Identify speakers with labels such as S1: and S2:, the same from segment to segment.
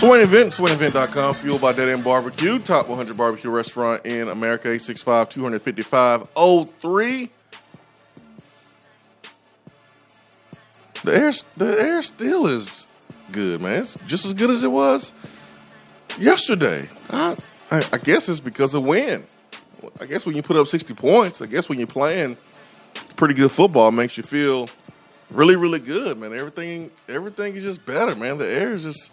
S1: Swain Event, SwainEvent.com, fueled by Dead End Barbecue, top 100 barbecue restaurant in America, 865 255 03. The air, the air still is good, man. It's just as good as it was yesterday. I, I, I guess it's because of win. I guess when you put up 60 points, I guess when you're playing pretty good football, makes you feel really, really good, man. Everything, everything is just better, man. The air is just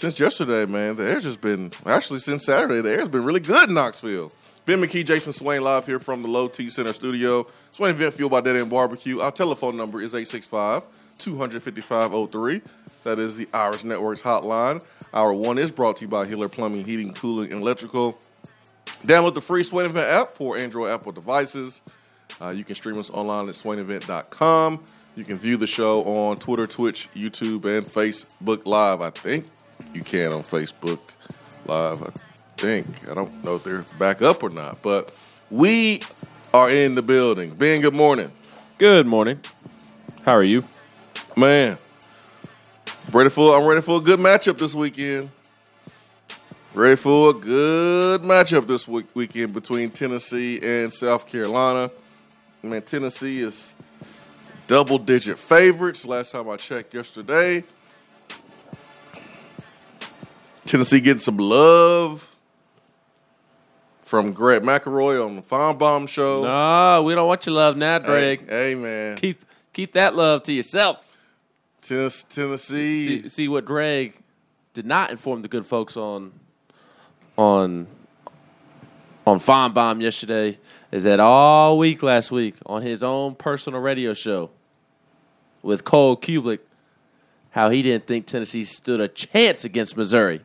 S1: since yesterday, man. The air's just been actually since Saturday. The air's been really good in Knoxville. Ben McKee, Jason Swain, live here from the Low T Center studio. Swain Event fueled by Dead End Barbecue. Our telephone number is 865 255 03. That is the Iris Networks hotline. Hour one is brought to you by Hiller Plumbing, Heating, Cooling, and Electrical. Download the free Swain Event app for Android Apple devices. Uh, you can stream us online at swainevent.com. You can view the show on Twitter, Twitch, YouTube, and Facebook Live. I think you can on Facebook Live. I think. I don't know if they're back up or not, but we are in the building. Ben, good morning.
S2: Good morning. How are you?
S1: Man, ready for I'm ready for a good matchup this weekend. Ready for a good matchup this week, weekend between Tennessee and South Carolina. Man, Tennessee is double digit favorites. Last time I checked yesterday. Tennessee getting some love from Greg McElroy on the Finebaum show.
S2: No, we don't want your love now, Greg.
S1: Hey, hey, man.
S2: Keep keep that love to yourself.
S1: Tennes- Tennessee.
S2: See, see what Greg did not inform the good folks on on on Finebaum yesterday is that all week last week on his own personal radio show with Cole Cubelic, how he didn't think Tennessee stood a chance against Missouri.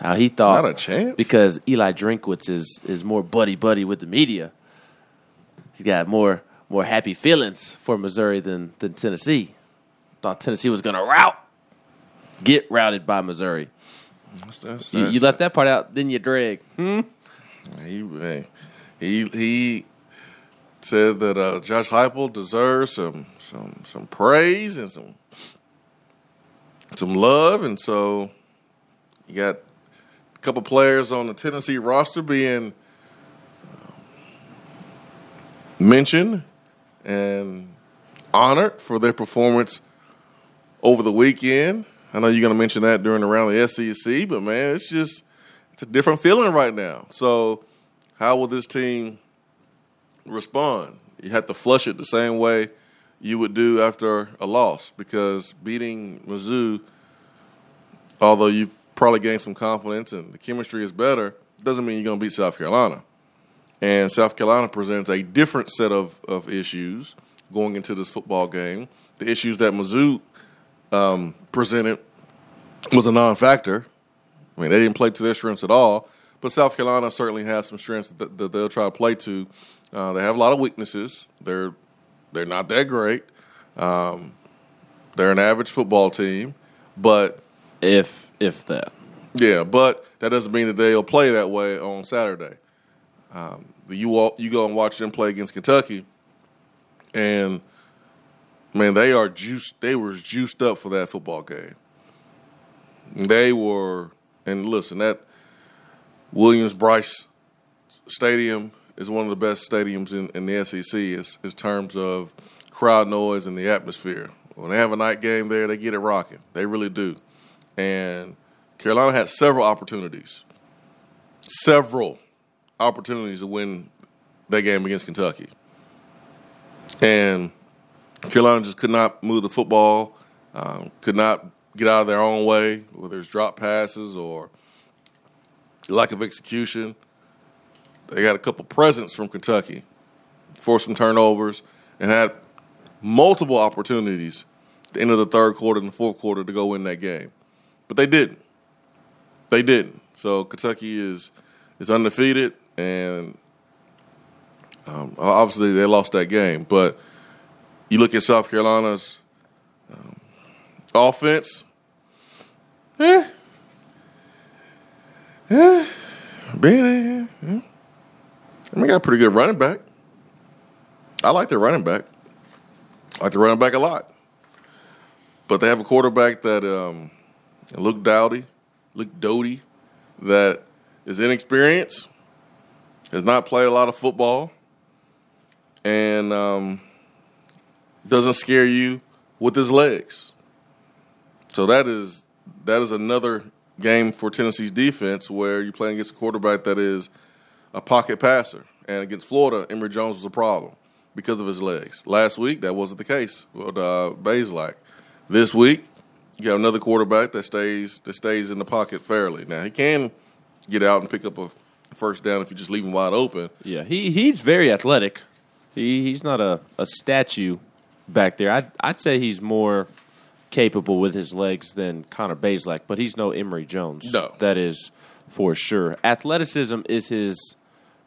S2: How he thought
S1: Not a chance?
S2: because Eli Drinkwitz is is more buddy buddy with the media. He's got more more happy feelings for Missouri than than Tennessee. Thought Tennessee was going to rout, get routed by Missouri.
S1: That's- that's-
S2: You, you left that part out, didn't you, Dreg? Hmm?
S1: He he he said that uh, Josh Heupel deserves some some some praise and some some love, and so you got couple players on the Tennessee roster being uh, mentioned and honored for their performance over the weekend. I know you're going to mention that during the round of the SEC, but man, it's just it's a different feeling right now. So, how will this team respond? You have to flush it the same way you would do after a loss because beating Mizzou, although you've probably gain some confidence and the chemistry is better, doesn't mean you're going to beat South Carolina. And South Carolina presents a different set of, of issues going into this football game. The issues that Mizzou um, presented was a non-factor. I mean, they didn't play to their strengths at all. But South Carolina certainly has some strengths that, that they'll try to play to. Uh, they have a lot of weaknesses. They're they're not that great. Um, they're an average football team, but
S2: If if that.
S1: yeah, but that doesn't mean that they'll play that way on Saturday. Um, you all, you go and watch them play against Kentucky, and man, they are juiced. They were juiced up for that football game. They were, and listen, that Williams Bryce Stadium is one of the best stadiums in, in the SEC is in terms of crowd noise and the atmosphere. When they have a night game there, they get it rocking. They really do. And Carolina had several opportunities, several opportunities to win that game against Kentucky. And Carolina just could not move the football, um, could not get out of their own way, whether it's drop passes or lack of execution. They got a couple presents from Kentucky, forced some turnovers, and had multiple opportunities at the end of the third quarter and the fourth quarter to go win that game. But they didn't. They didn't. So Kentucky is is undefeated, and um, obviously they lost that game. But you look at South Carolina's um, offense. Eh. Eh. Being, eh. I mean, got a pretty good running back. I like their running back. I like the running back a lot. But they have a quarterback that um, and Luke Dowdy, Luke Doty, that is inexperienced, has not played a lot of football, and um, doesn't scare you with his legs. So that is that is another game for Tennessee's defense where you're playing against a quarterback that is a pocket passer. And against Florida, Emory Jones was a problem because of his legs. Last week, that wasn't the case with uh, Bazelak. This week, you have another quarterback that stays that stays in the pocket fairly. Now he can get out and pick up a first down if you just leave him wide open.
S2: Yeah, he he's very athletic. He he's not a, a statue back there. I'd I'd say he's more capable with his legs than Connor Bazelak, but he's no Emory Jones.
S1: No.
S2: That is for sure. Athleticism is his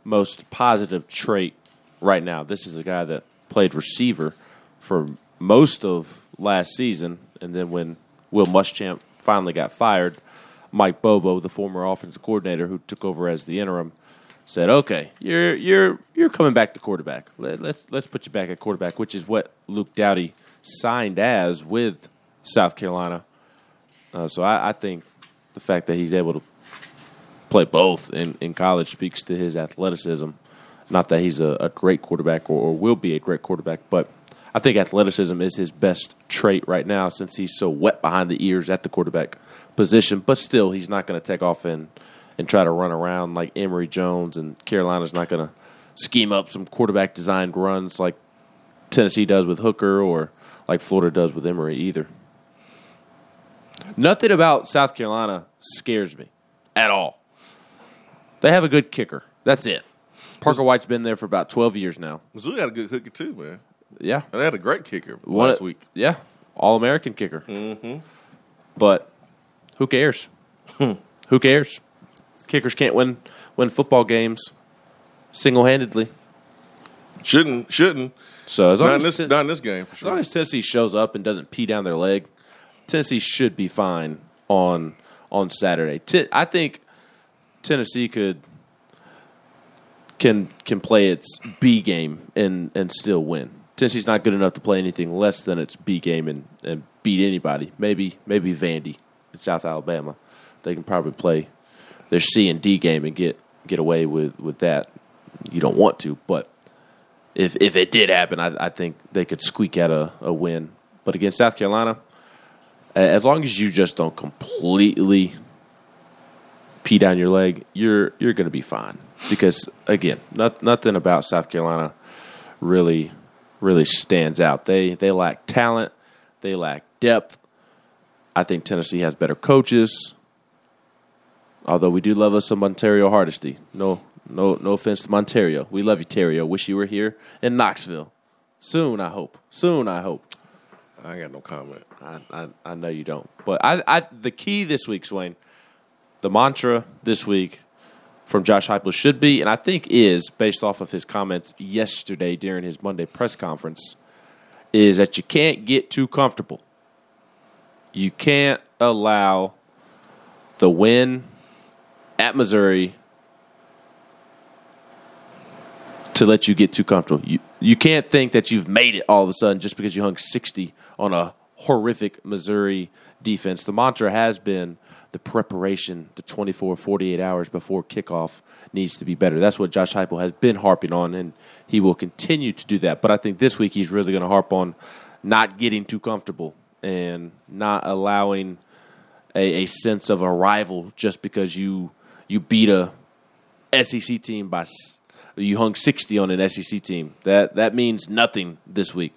S2: most positive trait right now. This is a guy that played receiver for most of last season, and then when Will Muschamp finally got fired, Mike Bobo, the former offensive coordinator who took over as the interim, said, "Okay, you're you're you're coming back to quarterback. Let, let's let's put you back at quarterback, which is what Luke Doty signed as with South Carolina. Uh, so I, I think the fact that he's able to play both in, in college speaks to his athleticism. Not that he's a, a great quarterback or, or will be a great quarterback, but I think athleticism is his best trait right now since he's so wet behind the ears at the quarterback position. But still, he's not going to take off and, and try to run around like Emory Jones, and Carolina's not going to scheme up some quarterback designed runs like Tennessee does with Hooker or like Florida does with Emory either. Nothing about South Carolina scares me at all. They have a good kicker. That's it. Parker White's been there for about 12 years now.
S1: Mizzou had a good kicker too, man.
S2: Yeah.
S1: And they had a great kicker
S2: One-
S1: last week.
S2: Yeah. All American kicker. Mm-hmm. But who cares? who cares? Kickers can't win win football games single handedly.
S1: Shouldn't shouldn't
S2: So as long
S1: not in
S2: as,
S1: this
S2: Ten-
S1: not in this game for
S2: as long as Tennessee shows up and doesn't pee down their leg, Tennessee should be fine on on Saturday. T- I think Tennessee could can can play its B game and and still win. Tennessee's not good enough to play anything less than its B game and, and beat anybody. Maybe maybe Vandy in South Alabama. They can probably play their C and D game and get get away with, with that. You don't want to, but if if it did happen, I, I think they could squeak out a, a win. But against South Carolina, as long as you just don't completely pee down your leg, you're you're going to be fine. Because again, not, nothing about South Carolina really really stands out. They they lack talent, they lack depth. I think Tennessee has better coaches. Although we do love us some Montario Hardesty. No no no offense to Montario. We love you, Terrio. Wish you were here in Knoxville. Soon, I hope. Soon, I hope.
S1: I ain't got no comment.
S2: I, I, I know you don't. But I, I the key this week, Swain, the mantra this week from Josh Heupel should be, and I think is based off of his comments yesterday during his Monday press conference, is that you can't get too comfortable. You can't allow the win at Missouri to let you get too comfortable. You you can't think that you've made it all of a sudden just because you hung 60 on a horrific Missouri defense. The mantra has been the preparation, the 24, 48 hours before kickoff needs to be better. That's what Josh Heupel has been harping on, and he will continue to do that. But I think this week he's really going to harp on not getting too comfortable and not allowing a, a sense of arrival just because you you beat a SEC team by you hung 60 on an SEC team. That that means nothing this week.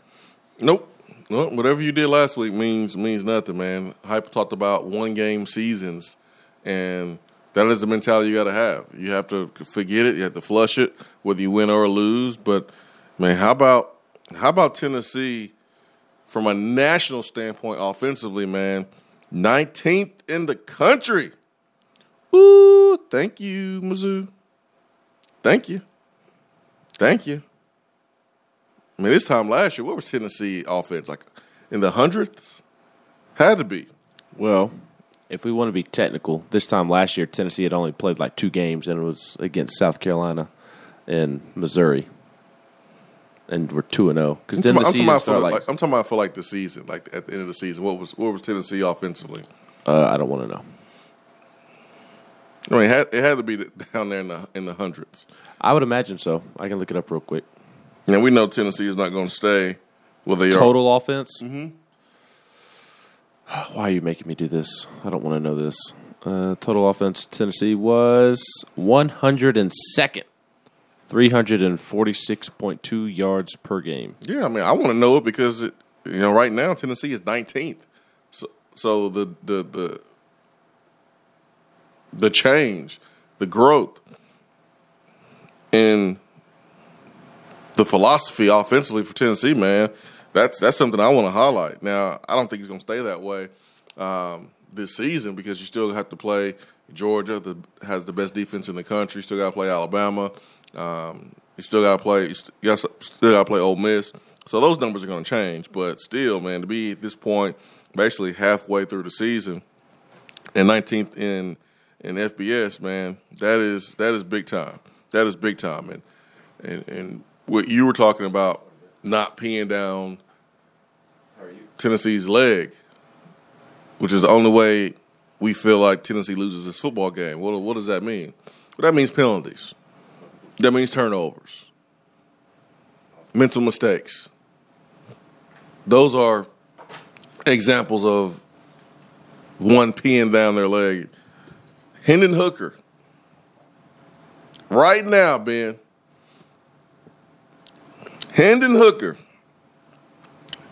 S1: Nope. Well, whatever you did last week means means nothing, man. Heupel talked about one game seasons, and that is the mentality you got to have. You have to forget it. You have to flush it, whether you win or lose. But man, how about how about Tennessee from a national standpoint offensively, man? Nineteenth in the country. Ooh, thank you, Mizzou. Thank you. Thank you. I mean, this time last year, what was Tennessee offense like in the hundredths? Had to be.
S2: Well, if we want to be technical, this time last year Tennessee had only played like two games, and it was against South Carolina and Missouri, and we're two and zero. Because
S1: I'm talking, I'm, talking about for, like,
S2: like
S1: I'm talking about for like the season, like at the end of the season. What was what was Tennessee offensively?
S2: Uh, I don't want to know.
S1: I mean, it had, it had to be down there in the in the hundreds.
S2: I would imagine so. I can look it up real quick.
S1: And we know Tennessee is not going to stay where they are.
S2: Total offense. Mm-hmm. Why are you making me do this? I don't want to know this. Uh, total offense, Tennessee was 102nd, 346.2 yards per game.
S1: Yeah, I mean, I want to know it because it, you know right now Tennessee is 19th. So, so the the the the change, the growth in the philosophy offensively for Tennessee, man, that's that's something I want to highlight. Now, I don't think he's going to stay that way um, this season because you still have to play Georgia, that has the best defense in the country. Still got to play Alabama. Um, you still got to play. You still got to play Ole Miss. So those numbers are going to change. But still, man, to be at this point, basically halfway through the season, and 19th in in FBS, man, that is that is big time. That is big time. And and and what you were talking about, not peeing down Tennessee's leg, which is the only way we feel like Tennessee loses this football game. What what does that mean? Well, that means penalties. That means turnovers, mental mistakes. Those are examples of one peeing down their leg. Hendon Hooker. Right now, Ben. Hendon Hooker.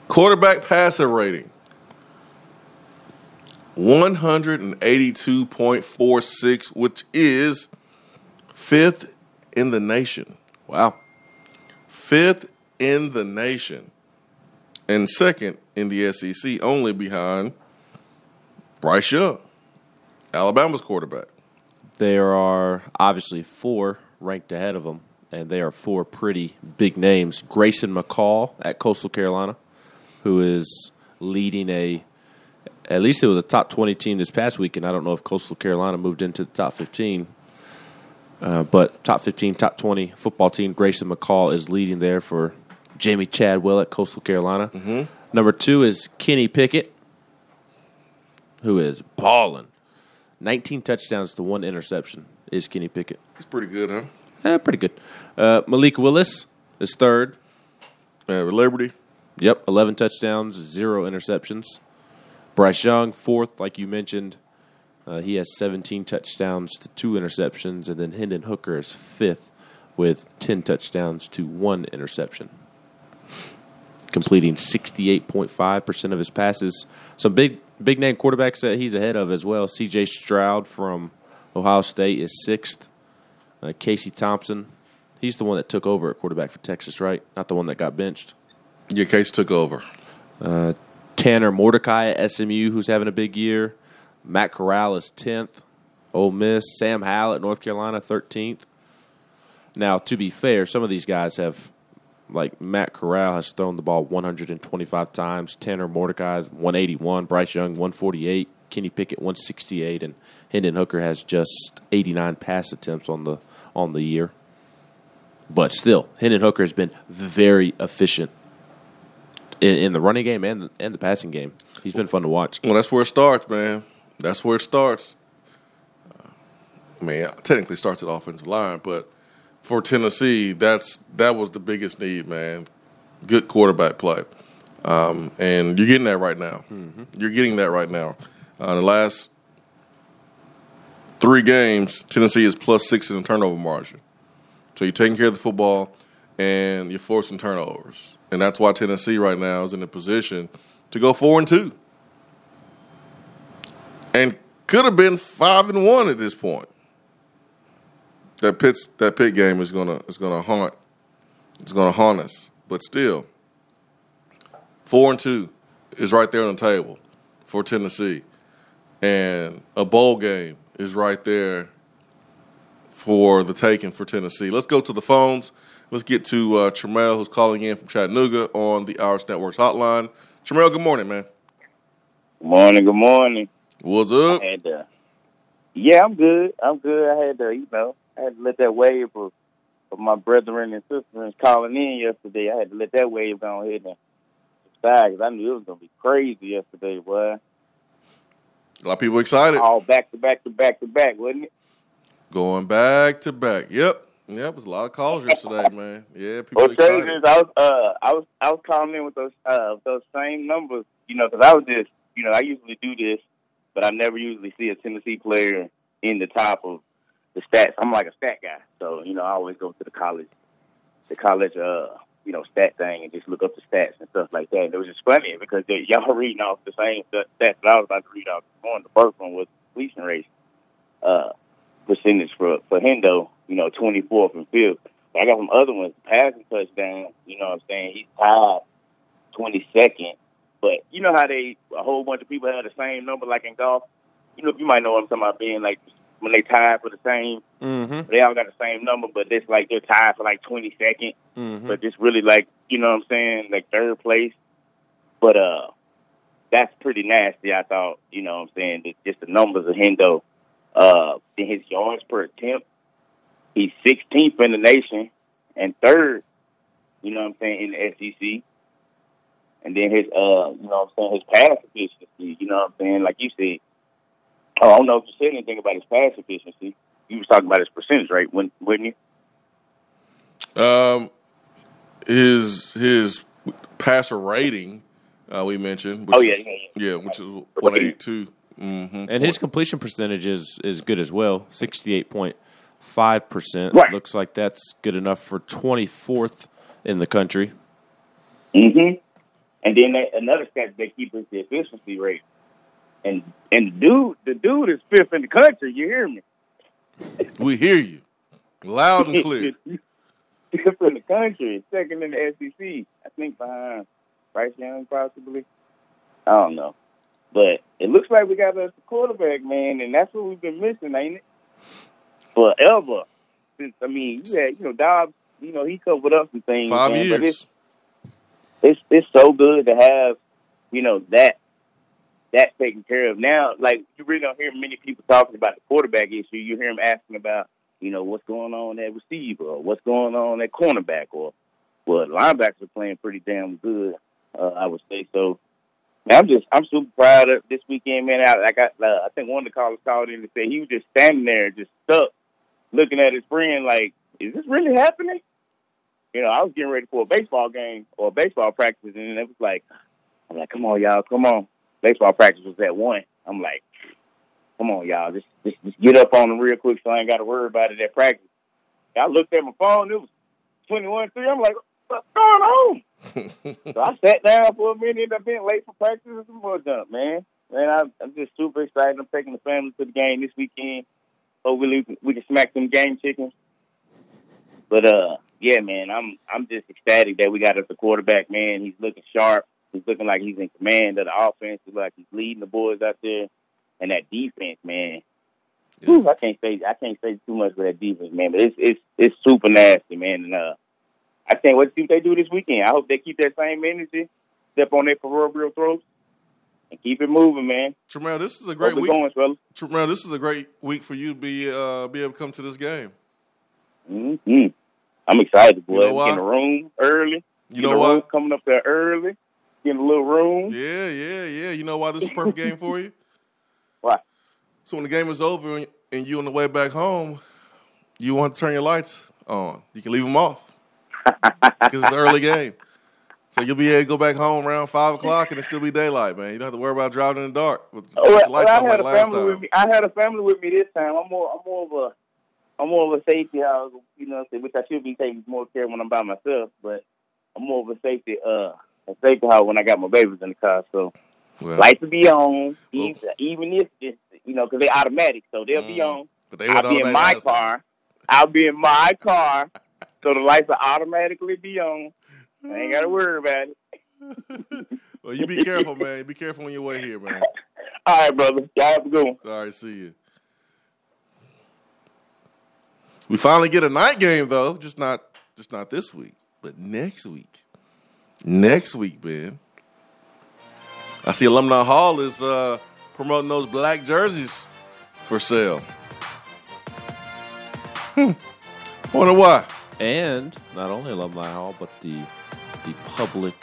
S1: Quarterback passer rating. 182.46, which is fifth in the nation.
S2: Wow.
S1: Fifth in the nation. And second in the SEC, only behind Bryce Young, Alabama's quarterback.
S2: There are obviously four ranked ahead of them, and they are four pretty big names. Grayson McCall at Coastal Carolina, who is leading a at least it was a top 20 team this past week, and I don't know if Coastal Carolina moved into the top 15. Uh, but top 15, top 20 football team, Grayson McCall is leading there for Jamey Chadwell at Coastal Carolina.
S1: Mm-hmm.
S2: Number two is Kenny Pickett, who is balling. 19 touchdowns to one interception is Kenny Pickett.
S1: He's pretty good, huh?
S2: Eh, pretty good. Uh, Malik Willis is third.
S1: Uh, Liberty.
S2: Yep, 11 touchdowns, zero interceptions. Bryce Young, fourth, like you mentioned. Uh, he has 17 touchdowns to two interceptions. And then Hendon Hooker is fifth with 10 touchdowns to one interception. Completing 68.5% of his passes. Some big big name quarterbacks that he's ahead of as well. CJ Stroud from Ohio State is sixth. Uh, Casey Thompson, he's the one that took over at quarterback for Texas, right? Not the one that got benched.
S1: Your case took over.
S2: Uh, Tanner Mordecai at SMU, who's having a big year. Matt Corral is 10th. Ole Miss. Sam Howell at North Carolina, 13th. Now, to be fair, some of these guys have, like Matt Corral has thrown the ball 125 times. Tanner Mordecai 181. Bryce Young 148. Kenny Pickett 168, and Hendon Hooker has just 89 pass attempts on the on the year. But still, Hendon Hooker has been very efficient in, in the running game and and the passing game. He's been fun to watch.
S1: Well, that's where it starts, man. That's where it starts. I mean, it technically starts at offensive line, but for Tennessee, that's that was the biggest need, man. Good quarterback play, um, and you're getting that right now. Mm-hmm. You're getting that right now. Uh, the last three games, Tennessee is plus six in the turnover margin. So you're taking care of the football, and you're forcing turnovers and that's why Tennessee right now is in a position to go four and two, and could have been five and one at this point. That Pitt that Pitt game is gonna is gonna haunt it's gonna haunt us, but still, four and two is right there on the table for Tennessee, and a bowl game is right there for the taking for Tennessee. Let's go to the phones. Let's get to uh, Tramel, who's calling in from Chattanooga on the Iris Networks hotline. Tramel, good morning, man.
S3: Good morning. Good morning.
S1: What's up?
S3: I had to, yeah, I'm good. I'm good. I had to, you know, I had to let that wave of, of my brethren and sisters calling in yesterday. I had to let that wave go ahead and subside because I knew it was going to be crazy yesterday, boy.
S1: A lot of people excited.
S3: All back to back to back to back, wasn't it?
S1: Going back to back. Yep. Yep. It was a lot of calls yesterday, man. Yeah, people
S3: crazy
S1: excited.
S3: is I was uh I was I was calling in with those uh those same numbers, you know, because I was just you know I usually do this, but I never usually see a Tennessee player in the top of the stats. I'm like a stat guy, so you know I always go to the college, the college uh you know stat thing and just look up the stats and stuff like that. And it was just funny because y'all reading off the same stats that I was about to read off this morning. The first one was completion rate uh percentage for for Hendo, you know, 24th and 5th. I got some other ones, passing touchdown. You know what I'm saying? He's tied 22nd. But you know how they a whole bunch of people have the same number, like in golf. You know, you might know what I'm talking about, being like when they tied for the same.
S2: Mm-hmm.
S3: They all got the same number, but it's like they're tied for like 22nd.
S2: Mm-hmm.
S3: But just really like you know what I'm saying, like third place. But uh, that's pretty nasty. I thought. You know what I'm saying? That Just the numbers of Hendo. Uh, in his yards per attempt, he's 16th in the nation and third. You know what I'm saying in the SEC. And then his, uh, you know what I'm saying, his pass efficiency, you know what I'm saying? Like you said, oh, I don't know if you said anything about his pass efficiency. You was talking about his percentage right? wouldn't, wouldn't you?
S1: Um, his his passer rating, uh, we mentioned. Which
S3: Oh, yeah,
S1: is-
S3: yeah,
S1: yeah, which is one eighty two. Mm-hmm.
S2: And his completion percentage is, is good as well, sixty eight point five percent.
S3: Right.
S2: Looks like that's good enough for twenty fourth in the country.
S3: hmm And then they, another stat they keep is the efficiency rate. And and the dude, the dude is fifth in the country. You hear me?
S1: we hear you loud and clear.
S3: fifth in the country, second in the SEC. I think behind Bryce Young, possibly. I don't know, but it looks like we got us a quarterback, man, and that's what we've been missing, ain't it? Forever. Since I mean, you had you know Dobbs, you know he covered up some things,
S1: Five
S3: man, but it's
S1: years.
S3: it's it's so good to have, you know, that that taken care of. Now, like you really don't hear many people talking about the quarterback issue. You hear them asking about, you know, what's going on at receiver or what's going on at cornerback or well, linebackers are playing pretty damn good. Uh, I would say so. Man, I'm just I'm super proud of this weekend, man. I, I got uh, I think one of the callers called in and said he was just standing there, just stuck, looking at his friend like, is this really happening? You know, I was getting ready for a baseball game or a baseball practice, and it was like, I'm like, come on, y'all, come on. Baseball practice was at one. I'm like, come on, y'all, just just, just get up on them real quick, so I ain't got to worry about it at practice. I looked at my phone; it was twenty-one three. I'm like, what's going on? so I sat down for a minute. And I've been late for practice and some more jump, man. Man, I'm, I'm just super excited. I'm taking the family to the game this weekend. Hopefully, we can, we can smack some game chickens. But uh, yeah, man, I'm I'm just ecstatic that we got us a quarterback. Man, he's looking sharp. He's looking like he's in command of the offense. He's like he's leading the boys out there, and that defense, man.
S1: Yeah.
S3: Whew, I can't say I can't say too much for that defense, man. But it's it's it's super nasty, man. And uh, I can't wait to see what they do this weekend. I hope they keep that same energy, step on their proverbial throats, and keep it moving, man.
S1: Tremel, this is a great week.
S3: going.
S1: Tremel, this is a great week for you to be uh, be able to come to this game.
S3: Mm-hmm. I'm excited, boy.
S1: You know why?
S3: In the room early.
S1: You know
S3: in the room,
S1: what?
S3: Coming up there early. In a little room.
S1: Yeah, yeah, yeah. You know why this is a perfect game for you?
S3: Why?
S1: So when the game is over and- you on the way back home, you want to turn your lights on. You can leave them off because it's an early game. So you'll be able to go back home around five o'clock and it still be daylight, man. You don't have to worry about driving in the dark with, with
S3: Oh,
S1: the
S3: well,
S1: lights
S3: I
S1: on
S3: had
S1: like
S3: a family with
S1: time.
S3: me. I had a family with me this time. I'm more. I'm more of a. I'm more of a safety house, you know, which I should be taking more care when I'm by myself. But I'm more of a safety, uh, a safety house when I got my babies in the car. So
S1: Well,
S3: lights will be on, even, even if it's you know, because they automatic, so they'll be
S1: Mm.
S3: on.
S1: but they
S3: I'll be in my
S1: time.
S3: car. I'll be in my car, so the lights will automatically be on. I ain't got to worry about it.
S1: well, you be careful, man. Be careful on your way here, man.
S3: All right, brother. Y'all have a good one.
S1: All right, see you. We finally get a night game though, just not just not this week, but next week. Next week, Ben. I see Alumni Hall is uh, promoting those black jerseys for sale. Hmm. Wonder why.
S2: And not only Alumni Hall, but the the public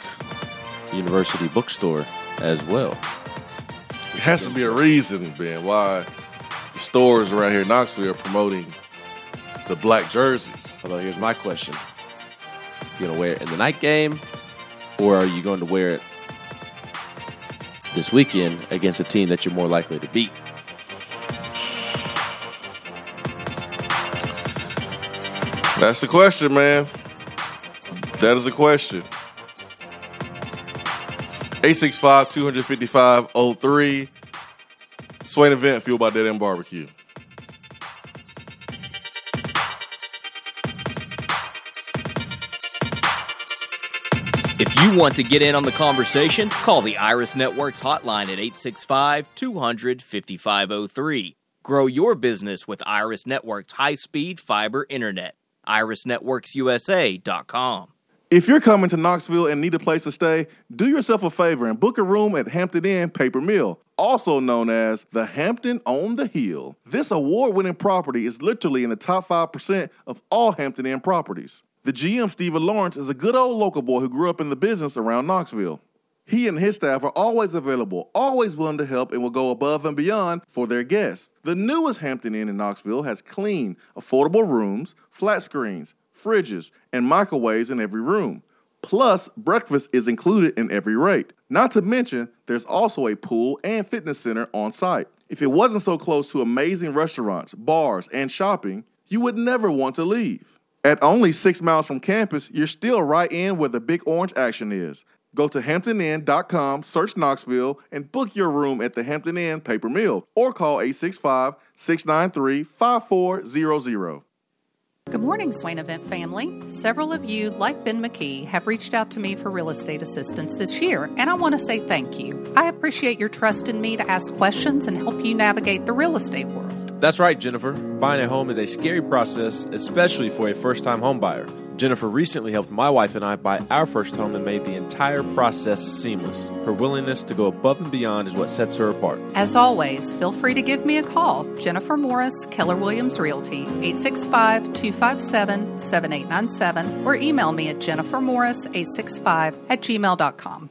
S2: university bookstore as well.
S1: It has to be a reason, Ben, why the stores around here in Knoxville are promoting the black jerseys.
S2: Although here's my question: You gonna wear it in the night game, or are you going to wear it this weekend against a team that you're more likely to beat?
S1: That's the question, man. That is the question. 865 255 03. Swain event fueled by Dead End Barbecue.
S4: If you want to get in on the conversation, call the Iris Networks hotline at 865 200 5503. Grow your business with Iris Networks high speed fiber internet. IrisNetworksUSA.com.
S5: If you're coming to Knoxville and need a place to stay, do yourself a favor and book a room at Hampton Inn Paper Mill, also known as the Hampton on the Hill. This award winning property is literally in the top 5% of all Hampton Inn properties. The GM, Stephen Lawrence, is a good old local boy who grew up in the business around Knoxville. He and his staff are always available, always willing to help, and will go above and beyond for their guests. The newest Hampton Inn in Knoxville has clean, affordable rooms, flat screens, fridges, and microwaves in every room. Plus, breakfast is included in every rate. Not to mention, there's also a pool and fitness center on site. If it wasn't so close to amazing restaurants, bars, and shopping, you would never want to leave. At only six miles from campus, you're still right in where the big orange action is. Go to hamptoninn.com, search Knoxville, and book your room at the Hampton Inn Paper Mill or call 865 693 5400.
S6: Good morning, Swain Event family. Several of you, like Ben McKee, have reached out to me for real estate assistance this year, and I want to say thank you. I appreciate your trust in me to ask questions and help you navigate the real estate world.
S2: That's right, Jennifer. Buying a home is a scary process, especially for a first time homebuyer. Jennifer recently helped my wife and I buy our first home and made the entire process seamless. Her willingness to go above and beyond is what sets her apart.
S6: As always, feel free to give me a call. Jennifer Morris, Keller Williams Realty, 865 257 7897, or email me at jennifermorris865 at gmail.com.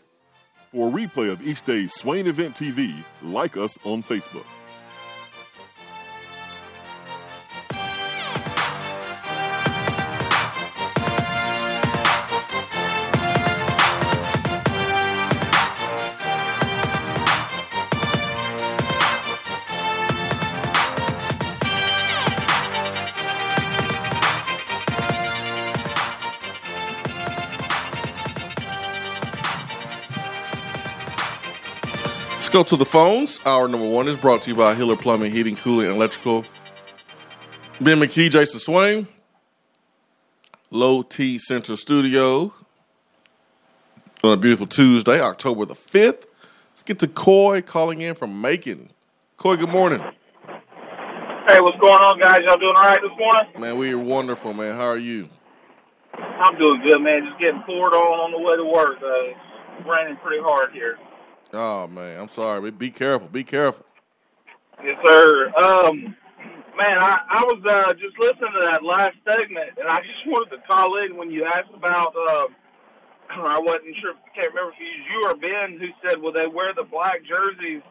S7: For a replay of each day's Swain Event TV, like us on Facebook.
S1: Go to the phones. Hour number one is brought to you by Hiller Plumbing, Heating, Cooling, and Electrical. Ben McKee, Jason Swain, Low T Center Studio on a beautiful Tuesday, October the 5th. Let's get to Coy calling in from Macon. Coy, good morning.
S8: Hey, what's going on, guys? Y'all doing all right this morning?
S1: Man, we are wonderful, man. How are you?
S8: I'm doing good, man. Just getting poured on on the way to work. Uh, it's raining pretty hard here.
S1: Oh, man, I'm sorry. but Be careful. Be careful.
S8: Yes, sir. Um, man, I, I was uh, just listening to that last segment, and I just wanted to call in when you asked about. Uh, I wasn't sure. Can't remember if it was you or Ben who said, "Will they wear the black jerseys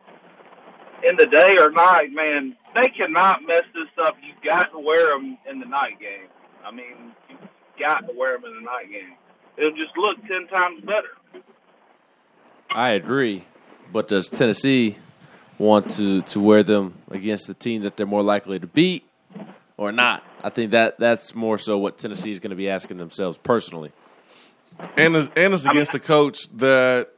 S8: in the day or night?" Man, they cannot mess this up. You got to wear them in the night game. I mean, you got to wear them in the night game. It'll just look ten times better.
S2: I agree, but does Tennessee want to to wear them against the team that they're more likely to beat or not? I think that that's more so what Tennessee is going to be asking themselves personally.
S1: And it's, and it's against the coach that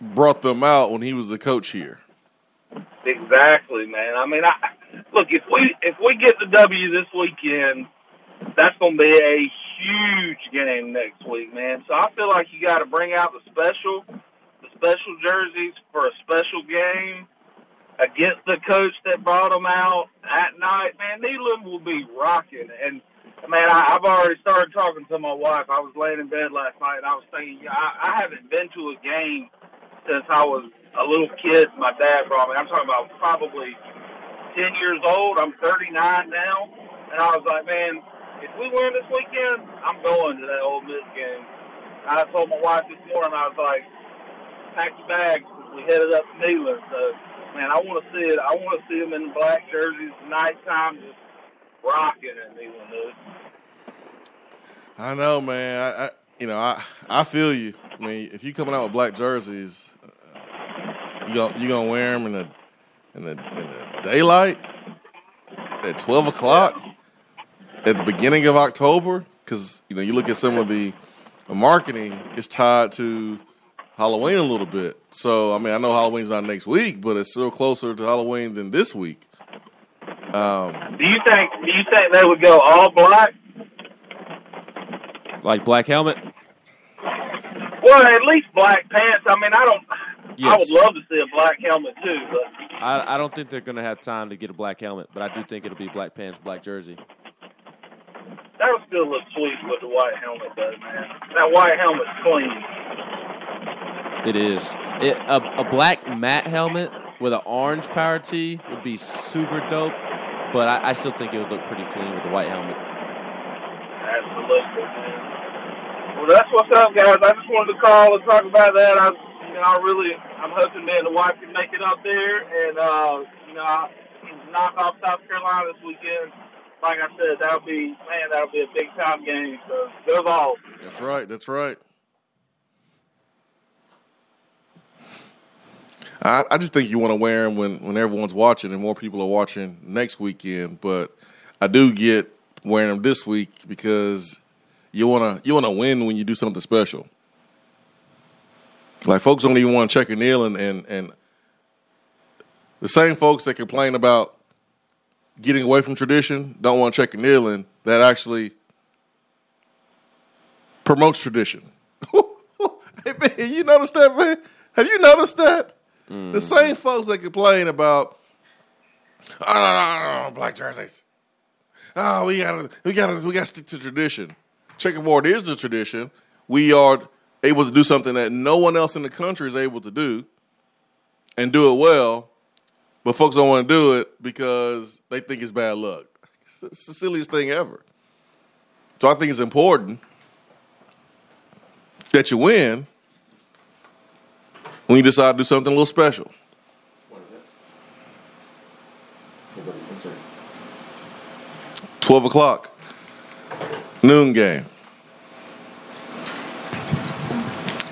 S1: brought them out when he was the coach here.
S8: Exactly, man. I mean, I look if we if we get the W this weekend, that's going to be a huge game next week, man. So I feel like you got to bring out the special, the special jerseys for a special game against the coach that brought them out at night. Man, Neyland will be rocking, and man, I, I've already started talking to my wife. I was laying in bed last night, and I was thinking, I, I haven't been to a game since I was a little kid. My dad brought me. I'm talking about probably ten years old. I'm 39 now, and I was like, man, if we win this weekend, I'm going to that Ole Miss game. I told my wife this morning, I was like, pack your bags because we headed up to Neyland. So, man, I want to see it. I want to see them in black jerseys, nighttime, just rocking at Neyland, dude.
S1: I know, man. I, I you know, I I feel you. I mean, if you coming out with black jerseys, uh, you gonna you gonna wear them in the in the in the daylight at twelve o'clock at the beginning of October because you know you look at some of the, the marketing is tied to Halloween a little bit. So I mean, I know Halloween's not next week, but it's still closer to Halloween than this week. Um,
S8: Do you think? Do you think they would go all black?
S2: Like black helmet,
S8: Well, at least black pants. I mean, I don't. I would love to see a black helmet too, but
S2: I, I don't think they're going to have time to get a black helmet, but I do think it'll be black pants, black jersey.
S8: that would still look sweet what the white helmet does, man. That white helmet's clean.
S2: It is. It, a, a black matte helmet with an orange power tee would be super dope, but I, I still think it would look pretty clean with the white helmet.
S8: Absolutely, man. Well, that's what's up, guys. I just wanted to call and talk about that. I, you know, I really, I'm hoping me and the wife can make it up there, and uh, you know, I, knock off South Carolina this weekend. Like I said, that'll be man, that'll be a big time game. So go Vols.
S1: That's right. That's right. I, I just think you want to wear them when, when everyone's watching and more people are watching next weekend. But I do get wearing them this week because you wanna you wanna win when you do something special. Like folks don't even want to check a nail and, and and the same folks that complain about getting away from tradition don't want to checker Neyland that actually promotes tradition. hey man, you noticed that, man? Have you noticed that? The same folks that complain about oh, no, no, no, black jerseys. Oh, we gotta, we gotta, we gotta stick to tradition. Checkerboard is the tradition. We are able to do something that no one else in the country is able to do, and do it well. But folks don't want to do it because they think it's bad luck. It's the silliest thing ever. So I think it's important that you win when you decide to do something a little special. Twelve o'clock, noon game.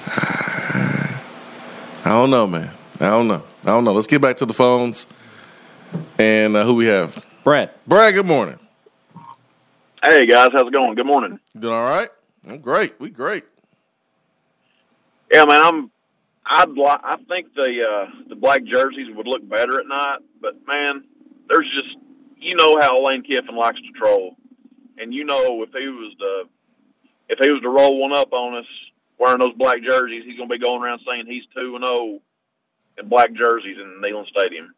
S1: I don't know, man. I don't know. I don't know. Let's get back to the phones and uh, who we have.
S2: Brad,
S1: Brad, good morning.
S9: Hey guys, how's it going? Good morning.
S1: You doing all right? I'm great. We great.
S9: Yeah, man, I'm. I'd li- I think the uh, the black jerseys would look better at night, but man, there's just you know how Lane Kiffin likes to troll, and you know if he was to if he was to roll one up on us wearing those black jerseys, he's going to be going around saying he's two and zero in black jerseys in Neyland Stadium.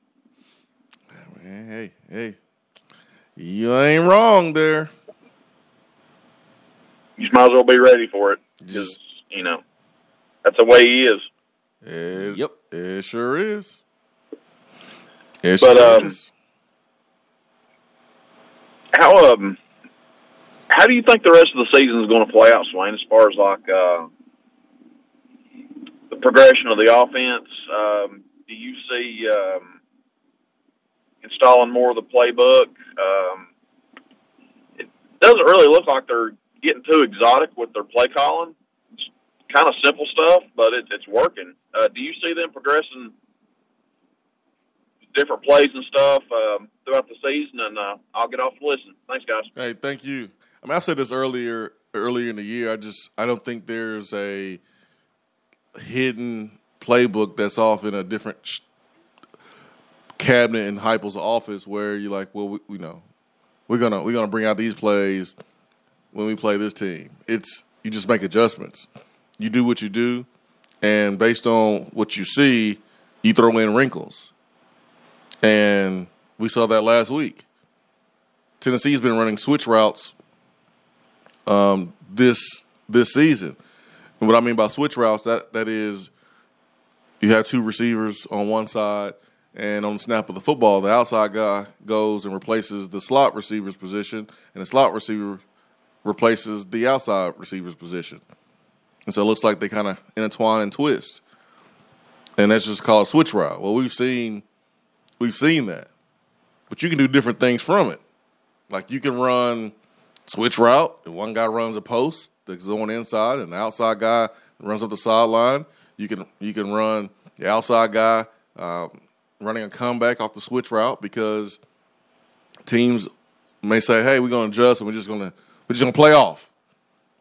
S1: Hey, hey, you ain't wrong there.
S9: You might as well be ready for it because you know that's the way he is.
S1: It,
S2: Yep.
S1: It sure is. It
S9: But,
S1: sure
S9: um,
S1: is.
S9: How um how do you think the rest of the season is going to play out, Swain? As far as like uh, the progression of the offense, um, do you see um, installing more of the playbook? Um, it doesn't really look like they're getting too exotic with their play calling. Kind of simple stuff, but it, it's working. Uh, do you see them progressing different plays and stuff um, throughout the season? And uh, I'll get off to listen. Thanks, guys.
S1: Hey, thank you. I mean, I said this earlier earlier in the year. I just I don't think there's a hidden playbook that's off in a different sh- cabinet in Heupel's office where you're like, well, we, we know we're gonna we're gonna bring out these plays when we play this team. It's you just make adjustments. You do what you do, and based on what you see, you throw in wrinkles. And we saw that last week. Tennessee's been running switch routes um, this this season. And what I mean by switch routes, that that is you have two receivers on one side, and on the snap of the football, the outside guy goes and replaces the slot receiver's position, and the slot receiver replaces the outside receiver's position. And so it looks like they kind of intertwine and twist. And that's just called switch route. Well, we've seen we've seen that. But you can do different things from it. Like you can run switch route, and one guy runs a post that's on inside, and the outside guy runs up the sideline. You can you can run the outside guy um, running a comeback off the switch route because teams may say, "Hey, we're going to adjust, and we're just going to we're just going to play off."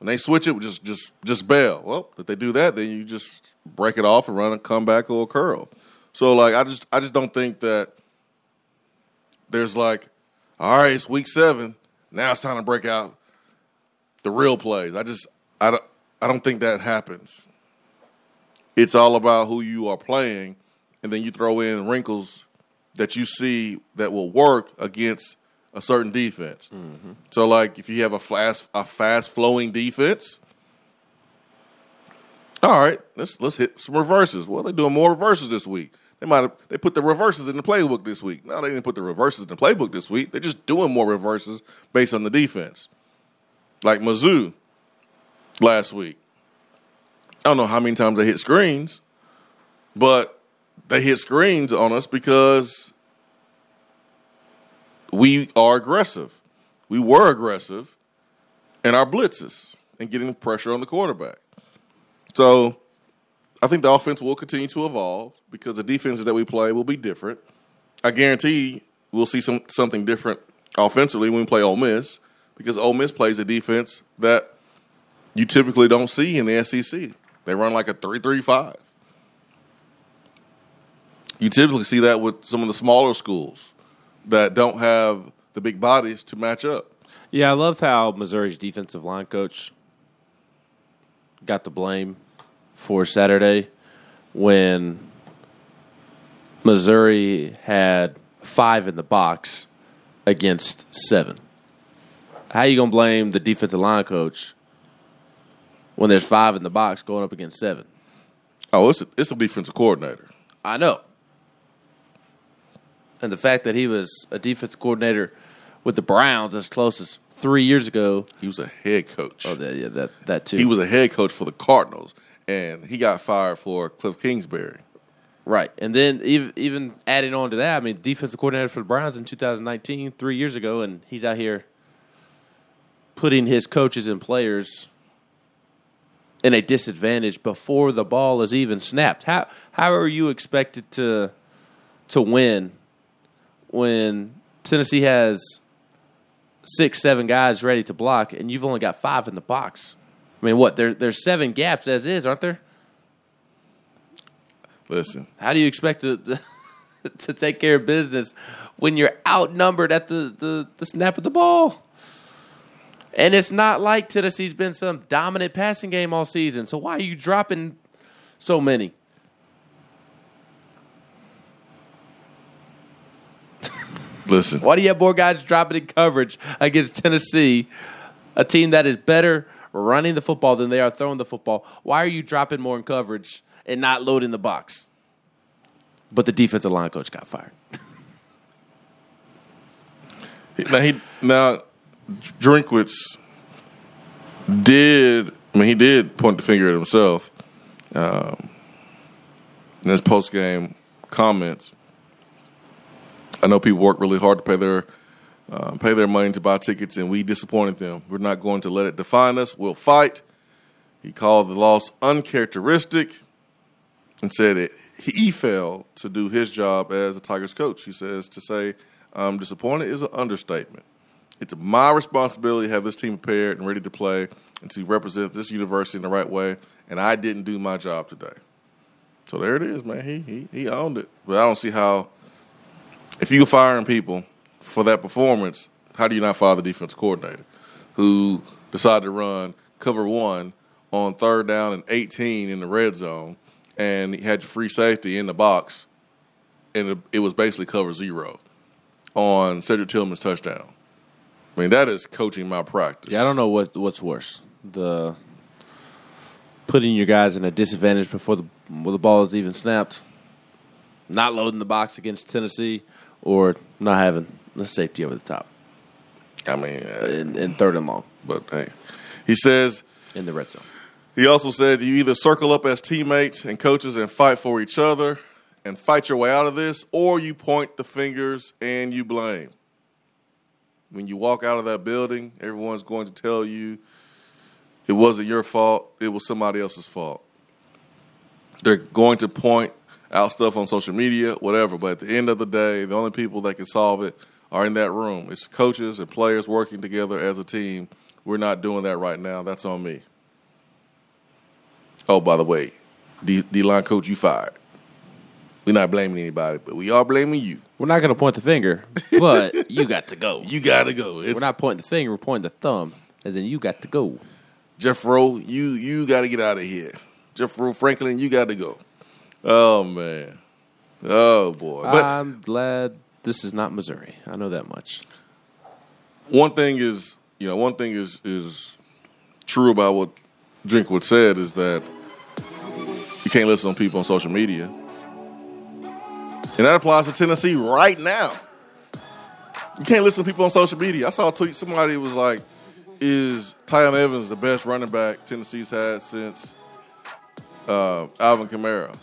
S1: When they switch it, just just just bail. Well, if they do that, then you just break it off and run a comeback or a curl. So, like, I just I just don't think that there's like, all right, it's week seven. Now it's time to break out the real plays. I just I don't I don't think that happens. It's all about who you are playing, and then you throw in wrinkles that you see that will work against a certain defense. So, like if you have a fast a fast flowing defense, all right, let's let's hit some reverses. Well, they're doing more reverses this week. They might have they put the reverses in the playbook this week. No, they didn't put the reverses in the playbook this week. They're just doing more reverses based on the defense. Like Mizzou last week. I don't know how many times they hit screens, but they hit screens on us because we are aggressive. We were aggressive in our blitzes and getting pressure on the quarterback. So I think the offense will continue to evolve because the defenses that we play will be different. I guarantee we'll see some something different offensively when we play Ole Miss because Ole Miss plays a defense that you typically don't see in the SEC. They run like a three-three-five. You typically see that with some of the smaller schools that don't have the big bodies to match up.
S2: Yeah, I love how Missouri's defensive line coach got the blame for Saturday when Missouri had five in the box against seven. How you gonna blame the defensive line coach when there's five in the box going up against seven?
S1: Oh, it's a, it's a defensive coordinator.
S2: I know. And the fact that he was a defense coordinator with the Browns as close as three years ago.
S1: He was a head coach.
S2: Oh, that, yeah, that that too.
S1: He was a head coach for the Cardinals, and he got fired for Cliff Kingsbury.
S2: Right. And then even even adding on to that, I mean, defensive coordinator for the Browns in 2019, three years ago, and he's out here putting his coaches and players in a disadvantage before the ball is even snapped. How how are you expected to to win when Tennessee has six, seven guys ready to block and you've only got five in the box? I mean, what? There, there's seven gaps as is, aren't there?
S1: Listen,
S2: How do you expect to? to take care of business when you're outnumbered at the, the, the snap of the ball. And it's not like Tennessee's been some dominant passing game all season. So why are you dropping so many?
S1: Listen,
S2: Why do you have more guys dropping in coverage against Tennessee, a team that is better running the football than they are throwing the football? Why are you dropping more in coverage and not loading the box? But the defensive line coach got fired.
S1: now he now Drinkwitz did. I mean, he did point the finger at himself um, in his post game comments. I know people work really hard to pay their uh, pay their money to buy tickets, and we disappointed them. We're not going to let it define us. We'll fight. He called the loss uncharacteristic and said it, he failed to do his job as a Tigers coach. He says to say I'm disappointed is an understatement. It's my responsibility to have this team prepared and ready to play and to represent this university in the right way, and I didn't do my job today. So there it is, man. He he he owned it. But I don't see how if you're firing people for that performance, how do you not fire the defense coordinator who decided to run cover one on third down and 18 in the red zone and he had your free safety in the box and it, was basically cover zero on Cedric Tillman's touchdown. I mean, that is coaching malpractice.
S2: Yeah, I don't know what what's worse the putting your guys in a disadvantage before the before the ball is even snapped, not loading the box against Tennessee, or not having the safety over the top.
S1: I mean, uh,
S2: in, in third and long,
S1: but hey, he says
S2: in the red zone.
S1: He also said you either circle up as teammates and coaches and fight for each other and fight your way out of this, or you point the fingers and you blame. When you walk out of that building, everyone's going to tell you it wasn't your fault, it was somebody else's fault. They're going to point out stuff on social media, whatever, but at the end of the day, the only people that can solve it are in that room. It's coaches and players working together as a team. We're not doing that right now. That's on me. Oh, by the way, D, line coach, you fired. We're not blaming anybody, but we are blaming you.
S2: We're not going to point the finger, but you got to go.
S1: You got to go. It's,
S2: we're not pointing the finger, we're pointing the thumb, as in you got to go.
S1: Jethro, you you got to get out of here. Jethro Franklin, you got to go. Oh man, oh boy.
S2: But I'm glad this is not Missouri. I know that much.
S1: One thing is, you know, one thing is is true about what Drinkwitz said is that you can't listen to people on social media. And that applies to Tennessee right now. You can't listen to people on social media. I saw a tweet, somebody was like, is Tiyon Evans the best running back Tennessee's had since uh, Alvin Kamara?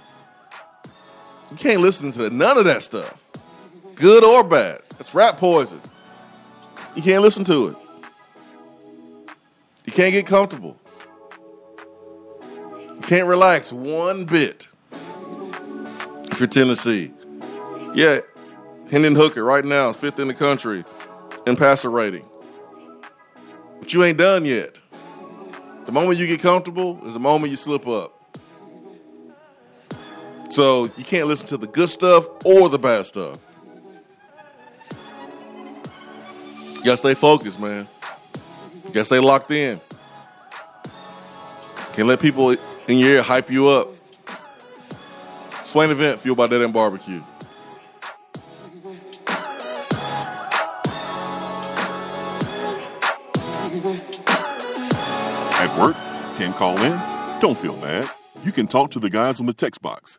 S1: You can't listen to none of that stuff, good or bad. It's rat poison. You can't listen to it. You can't get comfortable. You can't relax one bit if you're Tennessee. Yeah, Hendon Hooker right now fifth in the country in passer rating. But you ain't done yet. The moment you get comfortable is the moment you slip up. So you can't listen to the good stuff or the bad stuff. You gotta stay focused, man. You gotta stay locked in. Can't let people in your ear hype you up. Swain event fueled by Dead End Barbecue.
S7: At work, can't call in? Don't feel bad. You can talk to the guys on the text box.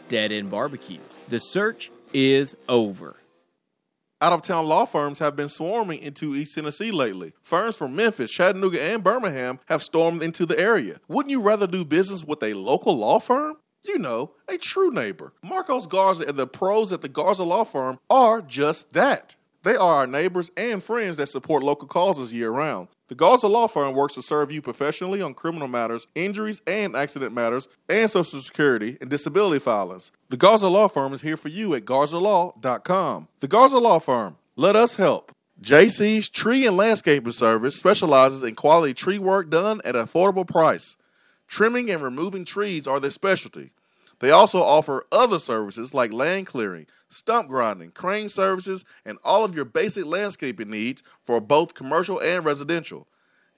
S4: Dead End Barbecue. The search is over.
S1: Out of town law firms have been swarming into East Tennessee lately. Firms from Memphis, Chattanooga, and Birmingham have stormed into the area. Wouldn't you rather do business with a local law firm? You know, a true neighbor. Marcos Garza and the pros at the Garza Law Firm are just that. They are our neighbors and friends that support local causes year round. The Garza Law Firm works to serve you professionally on criminal matters, injuries and accident matters, and Social Security and disability filings. The Garza Law Firm is here for you at garzalaw.com. The Garza Law Firm, let us help. JC's Tree and Landscaping Service specializes in quality tree work done at an affordable price. Trimming and removing trees are their specialty. They also offer other services like land clearing, stump grinding, crane services, and all of your basic landscaping needs for both commercial and residential.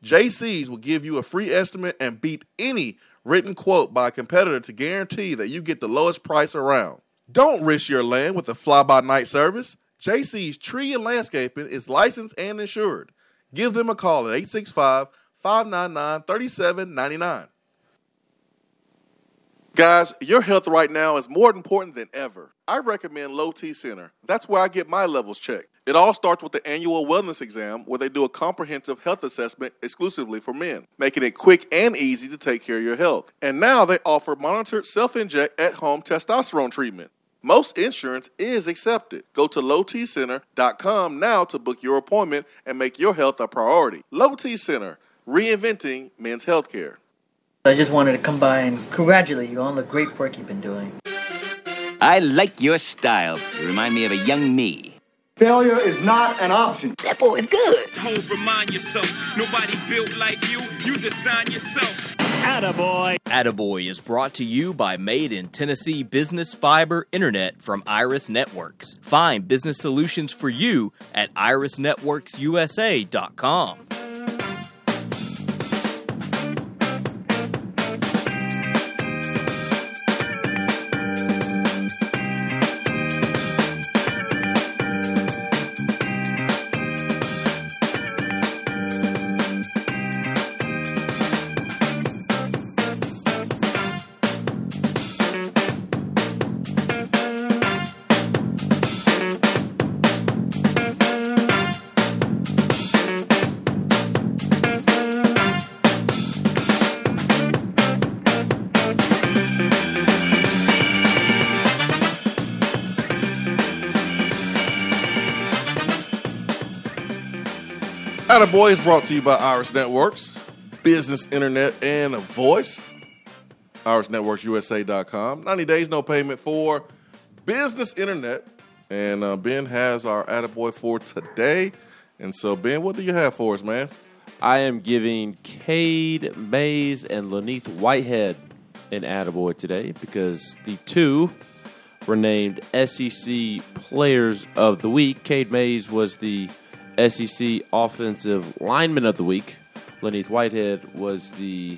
S1: JC's will give you a free estimate and beat any written quote by a competitor to guarantee that you get the lowest price around. Don't risk your land with a fly by night service. JC's Tree and Landscaping is licensed and insured. Give them a call at 865 599 3799. Guys, your health right now is more important than ever. I recommend Low T Center. That's where I get my levels checked. It all starts with the annual wellness exam where they do a comprehensive health assessment exclusively for men, making it quick and easy to take care of your health. And now they offer monitored self inject at home testosterone treatment. Most insurance is accepted. Go to lowtcenter.com now to book your appointment and make your health a priority. Low T Center, reinventing men's healthcare.
S10: I just wanted to come by and congratulate you on the great work you've been doing.
S11: I like your style. You remind me of a young me.
S12: Failure is not an option.
S11: That boy is good.
S13: Homes remind yourself, nobody built like you. You design yourself.
S4: Attaboy. Attaboy is brought to you by Made in Tennessee Business Fiber Internet from Iris Networks. Find business solutions for you at irisnetworksusa.com.
S1: Attaboy is brought to you by Iris Networks, business, internet, and a voice. IrisNetworksUSA.com. 90 days, no payment for business internet. And uh, Ben has our Attaboy for today. And so, Ben, what do you have for us, man?
S2: I am giving Cade Mays and Len'Neth Whitehead an Attaboy today because the two were named SEC Players of the Week. Cade Mays was the SEC Offensive Lineman of the Week. Len'Neth Whitehead was the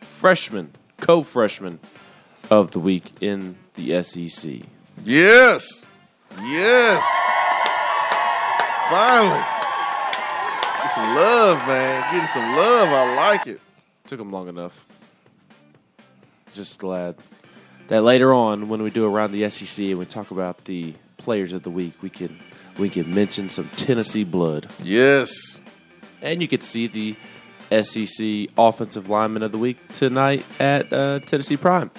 S2: freshman, co freshman of the week in the SEC.
S1: Yes. Yes. Finally. Get some love, man. Getting some love. I like it.
S2: Took them long enough. Just glad that later on, when we do around the SEC and we talk about the players of the week, we can we can mention some Tennessee blood.
S1: Yes.
S2: And you could see the SEC Offensive Lineman of the Week tonight at uh, Tennessee Prime.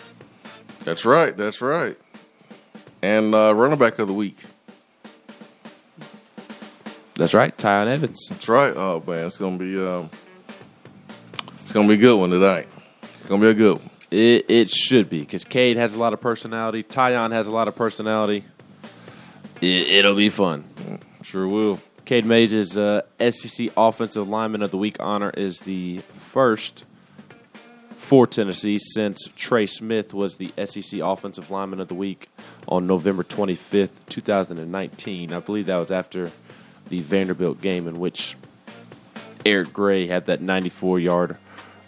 S1: That's right. That's right. And uh, running back of the week.
S2: That's right, Tiyon Evans.
S1: That's right. Oh man, it's gonna be um, it's gonna be a good one tonight. It's gonna be a good one.
S2: It, it should be because Cade has a lot of personality. Tiyon has a lot of personality. It, it'll be fun.
S1: Sure will.
S2: Cade Mays' uh, SEC Offensive Lineman of the Week honor is the first for Tennessee since Trey Smith was the SEC Offensive Lineman of the Week on November 25th, 2019. I believe that was after the Vanderbilt game in which Eric Gray had that 94 yard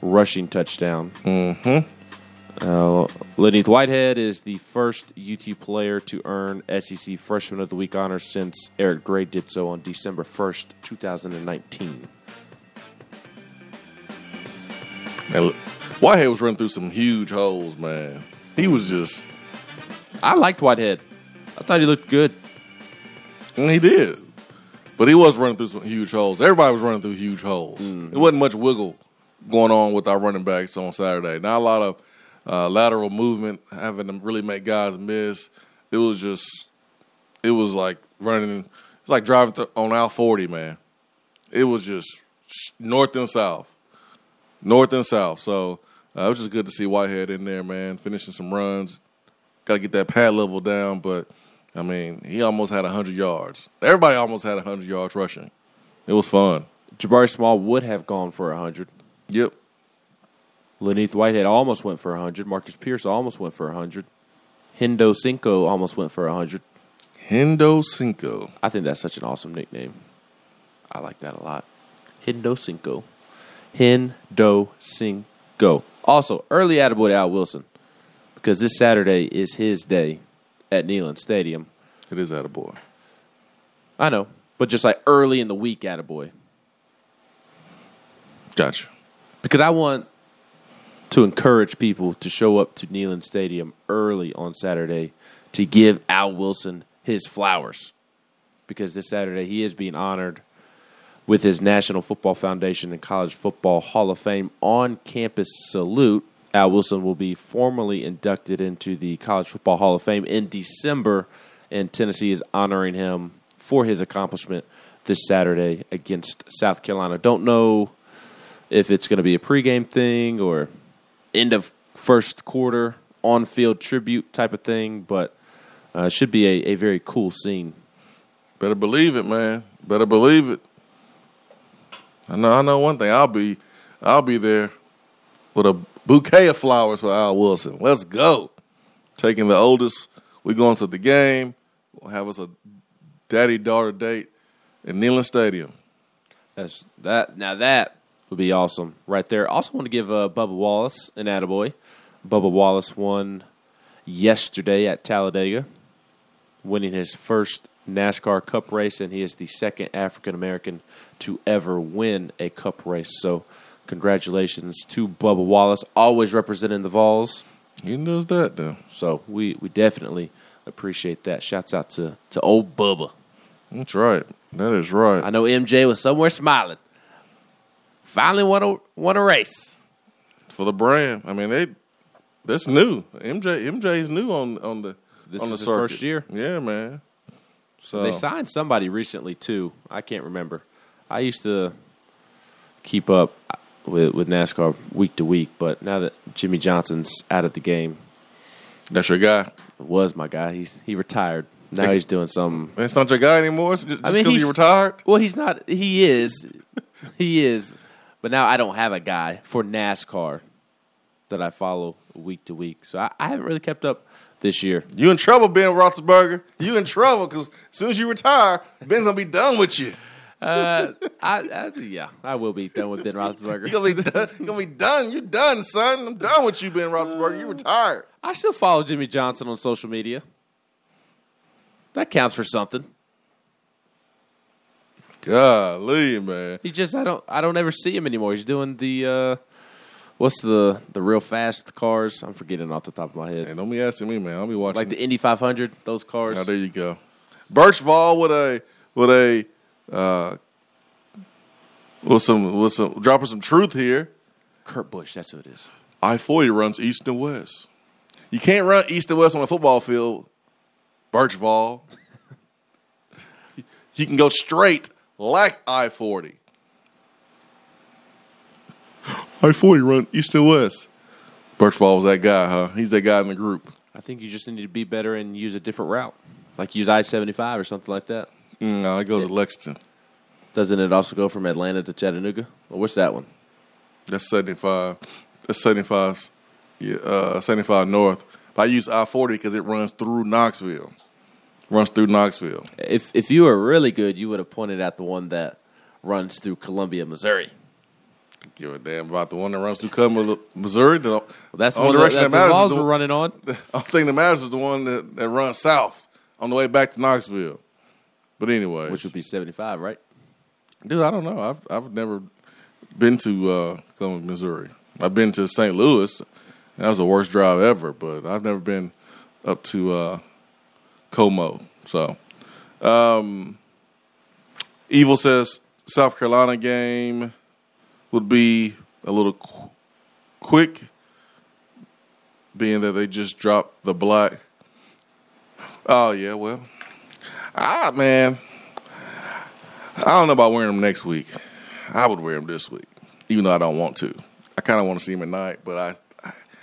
S2: rushing touchdown.
S1: Mm-hmm.
S2: Uh, Whitehead is the first UT player to earn SEC Freshman of the Week honor since Eric Gray did so on December 1st, 2019.
S1: And Whitehead was running through some huge holes, man. He was just.
S2: I liked Whitehead. I thought he looked good.
S1: And he did. But he was running through some huge holes. Everybody was running through huge holes.
S2: Mm-hmm.
S1: There wasn't much wiggle going on with our running backs on Saturday. Not a lot of uh, lateral movement, having to really make guys miss. It was just, it was like running. It's like driving th- on Al forty, man. It was just north and south, north and south. So uh, it was just good to see Whitehead in there, man, finishing some runs. Got to get that pad level down, but I mean, he almost had hundred yards. Everybody almost had hundred yards rushing. It was fun.
S2: Jabari Small would have gone for hundred.
S1: Yep.
S2: Len'Neth Whitehead almost went for hundred. Marcus Pierce almost went for hundred. Hendo Cinco almost went for hundred.
S1: Hendo Cinco.
S2: I think that's such an awesome nickname. I like that a lot. Hendo Cinco. Hendo Cinco. Also, early attaboy to Al Wilson because this Saturday is his day at Neyland Stadium.
S1: It is attaboy.
S2: I know, but just like early in the week attaboy.
S1: Gotcha.
S2: Because I want to encourage people to show up to Neyland Stadium early on Saturday to give Al Wilson his flowers. Because this Saturday he is being honored with his National Football Foundation and College Football Hall of Fame on campus salute. Al Wilson will be formally inducted into the College Football Hall of Fame in December, and Tennessee is honoring him for his accomplishment this Saturday against South Carolina. Don't know if it's going to be a pregame thing or end of first quarter on field tribute type of thing, but uh, should be a, a very cool scene.
S1: Better believe it, man. Better believe it. I know. I know one thing. I'll be, I'll be there with a bouquet of flowers for Al Wilson. Let's go. Taking the oldest. We going to the game. We'll have us a daddy daughter date in Neyland Stadium.
S2: That's that. Now that would be awesome right there. Also want to give uh, Bubba Wallace an attaboy. Bubba Wallace won yesterday at Talladega, winning his first NASCAR Cup race, and he is the second African American to ever win a Cup race. So, congratulations to Bubba Wallace, always representing the Vols.
S1: He knows that, though.
S2: So we we definitely appreciate that. Shouts out to to old Bubba.
S1: That's right. That is right.
S2: I know MJ was somewhere smiling. Finally won a won a race
S1: for the brand. I mean, they that's new. MJ MJ's new on on the
S2: this
S1: on the
S2: first year.
S1: Yeah, man. So
S2: They signed somebody recently too. I can't remember. I used to keep up with with NASCAR week to week, but now that Jimmie Johnson's out of the game,
S1: that's your guy.
S2: Was my guy. He's he retired. Now he's doing something.
S1: It's not your guy anymore. It's just
S2: I mean, he's
S1: he retired.
S2: Well, he's not. He is. he is. But now I don't have a guy for NASCAR that I follow week to week, so I, I haven't really kept up this year.
S1: You in trouble, Ben Roethlisberger. You in trouble because as soon as you retire, Ben's gonna be done with you.
S2: Uh, I, I yeah, I will be done with Ben Roethlisberger.
S1: You're gonna be done. You gonna be done. You done, son. I'm done with you, Ben Roethlisberger. You retired.
S2: I still follow Jimmie Johnson on social media. That counts for something.
S1: Golly, man.
S2: He just I don't I don't ever see him anymore. He's doing the uh what's the the real fast cars? I'm forgetting off the top of my head.
S1: Hey, don't be asking me, man. I'll be watching.
S2: Like the Indy 500, those cars.
S1: Oh, there you go. Birchval with a with a uh, with some with some dropping some truth here.
S2: Kurt Busch, that's who it is.
S1: I forty runs east and west. You can't run east and west on a football field. Birchval. you can go straight like I forty. I forty run east and west. Birchval was that guy, huh? He's that guy in the group.
S2: I think you just need to be better and use a different route. Like use I-75 or something like that.
S1: Mm, no, it goes to Lexington.
S2: Doesn't it also go from Atlanta to Chattanooga? Or what's that one?
S1: That's seventy five. That's seventy five. Yeah, uh, seventy five north. But I use I forty because it runs through Knoxville. Runs through Knoxville.
S2: If if you were really good, you would have pointed out the one that runs through Columbia, Missouri.
S1: Give a damn about the one that runs through Columbia, Missouri. The, well,
S2: that's
S1: the
S2: one
S1: direction
S2: that
S1: that,
S2: the
S1: matters. The,
S2: were running on.
S1: The only thing that matters is the one that, that runs south on the way back to Knoxville. But anyway,
S2: Which would be 75, right?
S1: Dude, I don't know. I've I've never been to uh, Columbia, Missouri. I've been to St. Louis. That was the worst drive ever. But I've never been up to uh, Como. So, um, Evil says South Carolina game would be a little qu- quick. being that they just dropped the black. Oh yeah, well, ah man, I don't know about wearing them next week. I would wear them this week, even though I don't want to. I kind of want to see them at night, but I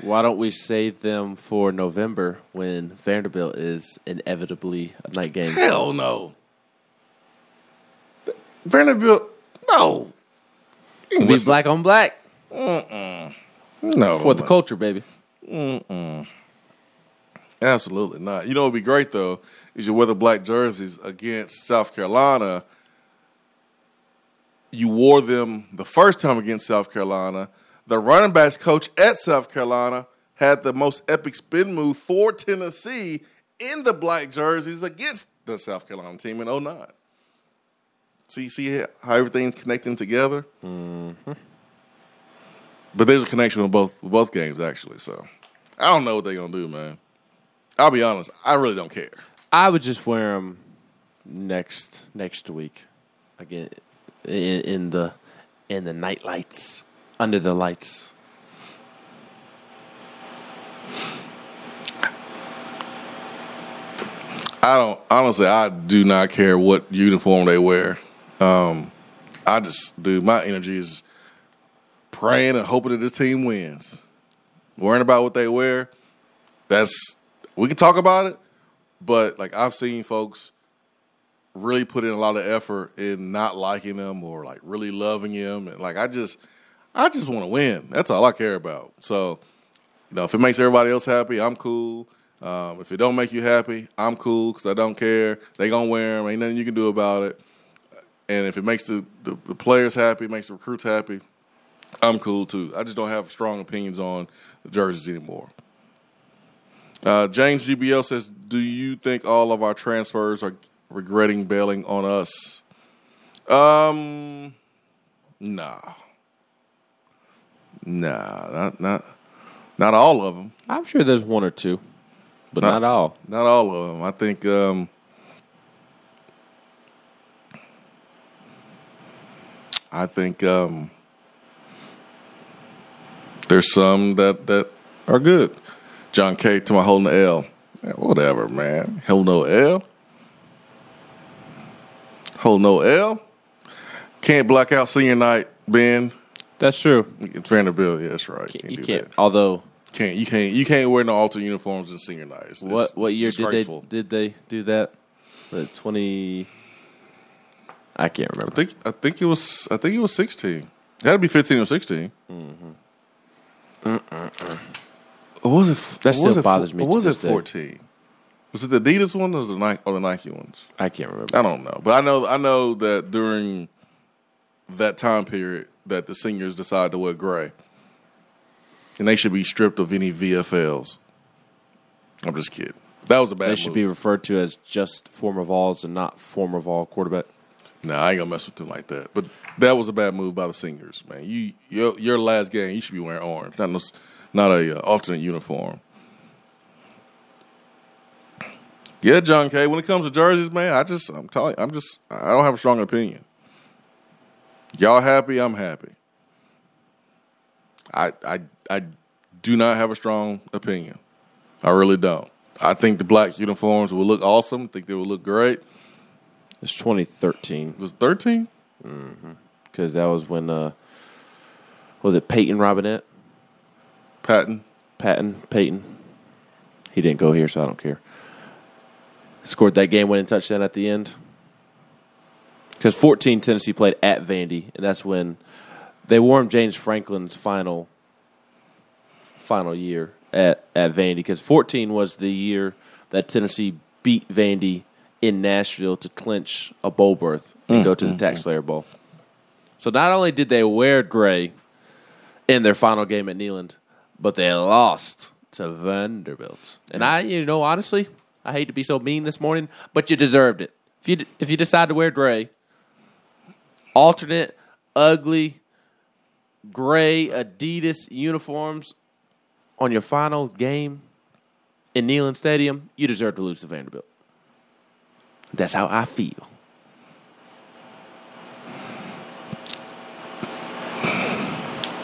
S2: Why don't we save them for November when Vanderbilt is inevitably a night game?
S1: hell no. Vanderbilt, no.
S2: Be black on black
S1: Mm-mm. No,
S2: for the culture, baby.
S1: Mm-mm. Absolutely not. You know what would be great though is you wear the black jerseys against South Carolina. You wore them the first time against South Carolina. The running backs coach at South Carolina had the most epic spin move for Tennessee in the black jerseys against the South Carolina team in 09. So you see how everything's connecting together?
S2: Mm-hmm.
S1: But there's a connection with both with both games actually. So I don't know what they're gonna do, man. I'll be honest. I really don't care.
S2: I would just wear them next next week again in, in the in the night lights under the lights.
S1: I don't honestly. I do not care what uniform they wear. Um, I just do. My energy is praying and hoping that this team wins. Worrying about what they wear. That's we can talk about it, but like I've seen folks really put in a lot of effort in not liking them or like really loving him, and like I just, I just want to win. That's all I care about. So, you know, if it makes everybody else happy, I'm cool. Um, if it don't make you happy, I'm cool because I don't care. They gonna wear them. Ain't nothing you can do about it. And if it makes the, the, the players happy, makes the recruits happy, I'm cool too. I just don't have strong opinions on the jerseys anymore. Uh, James GBL says, "Do you think all of our transfers are regretting bailing on us?" Um, nah, nah, not not not all of them.
S2: I'm sure there's one or two, but not, all.
S1: Not all of them. I think. Um, I think um, there's some that that are good. John K. to my holding the L. Yeah, whatever, man. Hold no L. Hold no L. Can't black out senior night, Ben.
S2: That's true.
S1: Vanderbilt. Yeah, that's right. Can't
S2: You
S1: do
S2: can't.
S1: that.
S2: Although,
S1: Can't you can't you can't wear no altar uniforms in senior night. It's-
S2: what what year did they did they do that? The twenty. I can't remember.
S1: I think I think it was I think it was sixteen. It had to be fifteen or 16 mm-hmm. Or was it?
S2: That still
S1: it,
S2: bothers me
S1: was it
S2: day.
S1: fourteen? Was it the Adidas one or the Nike or the Nike ones?
S2: I can't remember.
S1: I don't know, but I know I know that during that time period that the seniors decide to wear gray, and they should be stripped of any VFLs. I'm just kidding. That was a bad.
S2: They should
S1: move.
S2: be referred to as just former Vols and not former Vol quarterback.
S1: Nah, I ain't gonna mess with them like that. But that was a bad move by the seniors, man. You your your last game, you should be wearing orange, not no, not a uh, alternate uniform. Yeah, John K. When it comes to jerseys, man, I just I'm telling I'm just I don't have a strong opinion. Y'all happy? I'm happy. I I I do not have a strong opinion. I really don't. I think the black uniforms will look awesome. I think they will look great.
S2: It's 2013
S1: It was 13?
S2: because that was when uh, was it Peyton Robinette?
S1: Patton.
S2: Patton Peyton. He didn't go here, so I don't care. Scored that game-winning touchdown at the end. Because 14 Tennessee played at Vandy, and that's when they wore James Franklin's final final year at at Vandy. Because 14 was the year that Tennessee beat Vandy in Nashville to clinch a bowl berth and
S1: Mm,
S2: go to the TaxSlayer Bowl. So not only did they wear gray in their final game at Neyland, but they lost to Vanderbilt. And I, you know, honestly, I hate to be so mean this morning, but you deserved it. If you if you decide to wear gray, alternate ugly gray Adidas uniforms on your final game in Neyland Stadium, you deserve to lose to Vanderbilt. That's how I feel.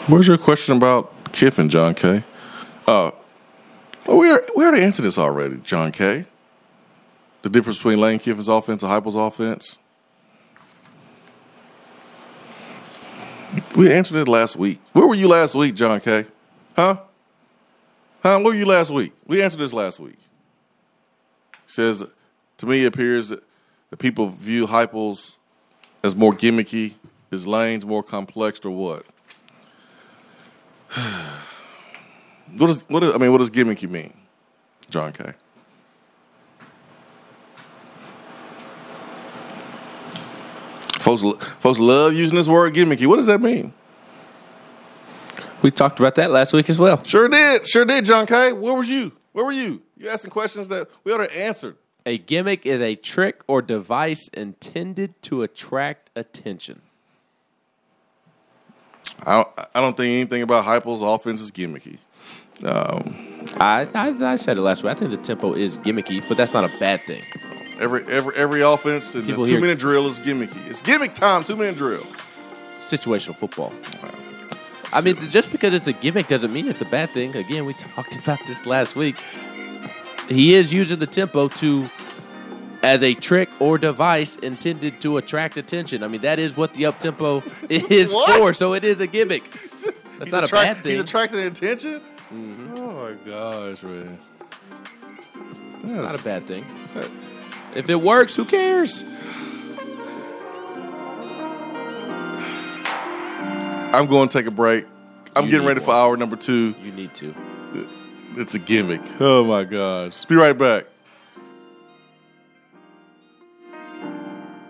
S1: Where's your question about Kiffin, John K? Uh, we, are, we already answered this already, John K. The difference between Lane Kiffin's offense and Heupel's offense. We answered it last week. Where were you last week, John K? Huh? Huh? Where were you last week? We answered this last week. He says, to me, it appears that the people view Heupel's as more gimmicky, his lanes more complex, or what? what does what? Is, I mean, what does gimmicky mean, John K? Folks, folks love using this word gimmicky. What does that mean?
S2: We talked about that last week as well.
S1: Sure did. Sure did, John K. Where was you? Where were you? You asking questions that we already answered.
S2: A gimmick is a trick or device intended to attract attention.
S1: I don't, I don't think anything about Heupel's offense is gimmicky. Um,
S2: I, I I said it last week. I think the tempo is gimmicky, but that's not a bad thing.
S1: Every every every offense in the two minute drill is gimmicky. It's gimmick time. Two minute drill.
S2: Situational football. I mean, just because it's a gimmick doesn't mean it's a bad thing. Again, we talked about this last week. He is using the tempo to as a trick or device intended to attract attention. I mean, that is what the up tempo is
S1: What?
S2: for. So it is a gimmick. That's
S1: He's
S2: not a
S1: attract-
S2: bad thing.
S1: He's attracting attention.
S2: Mhm.
S1: Oh my gosh, man!
S2: Not a bad thing. If it works, who cares?
S1: I'm going to take a break. I'm
S2: You
S1: getting ready for hour number two.
S2: You need to.
S1: It's a gimmick. Oh my gosh! Be right back.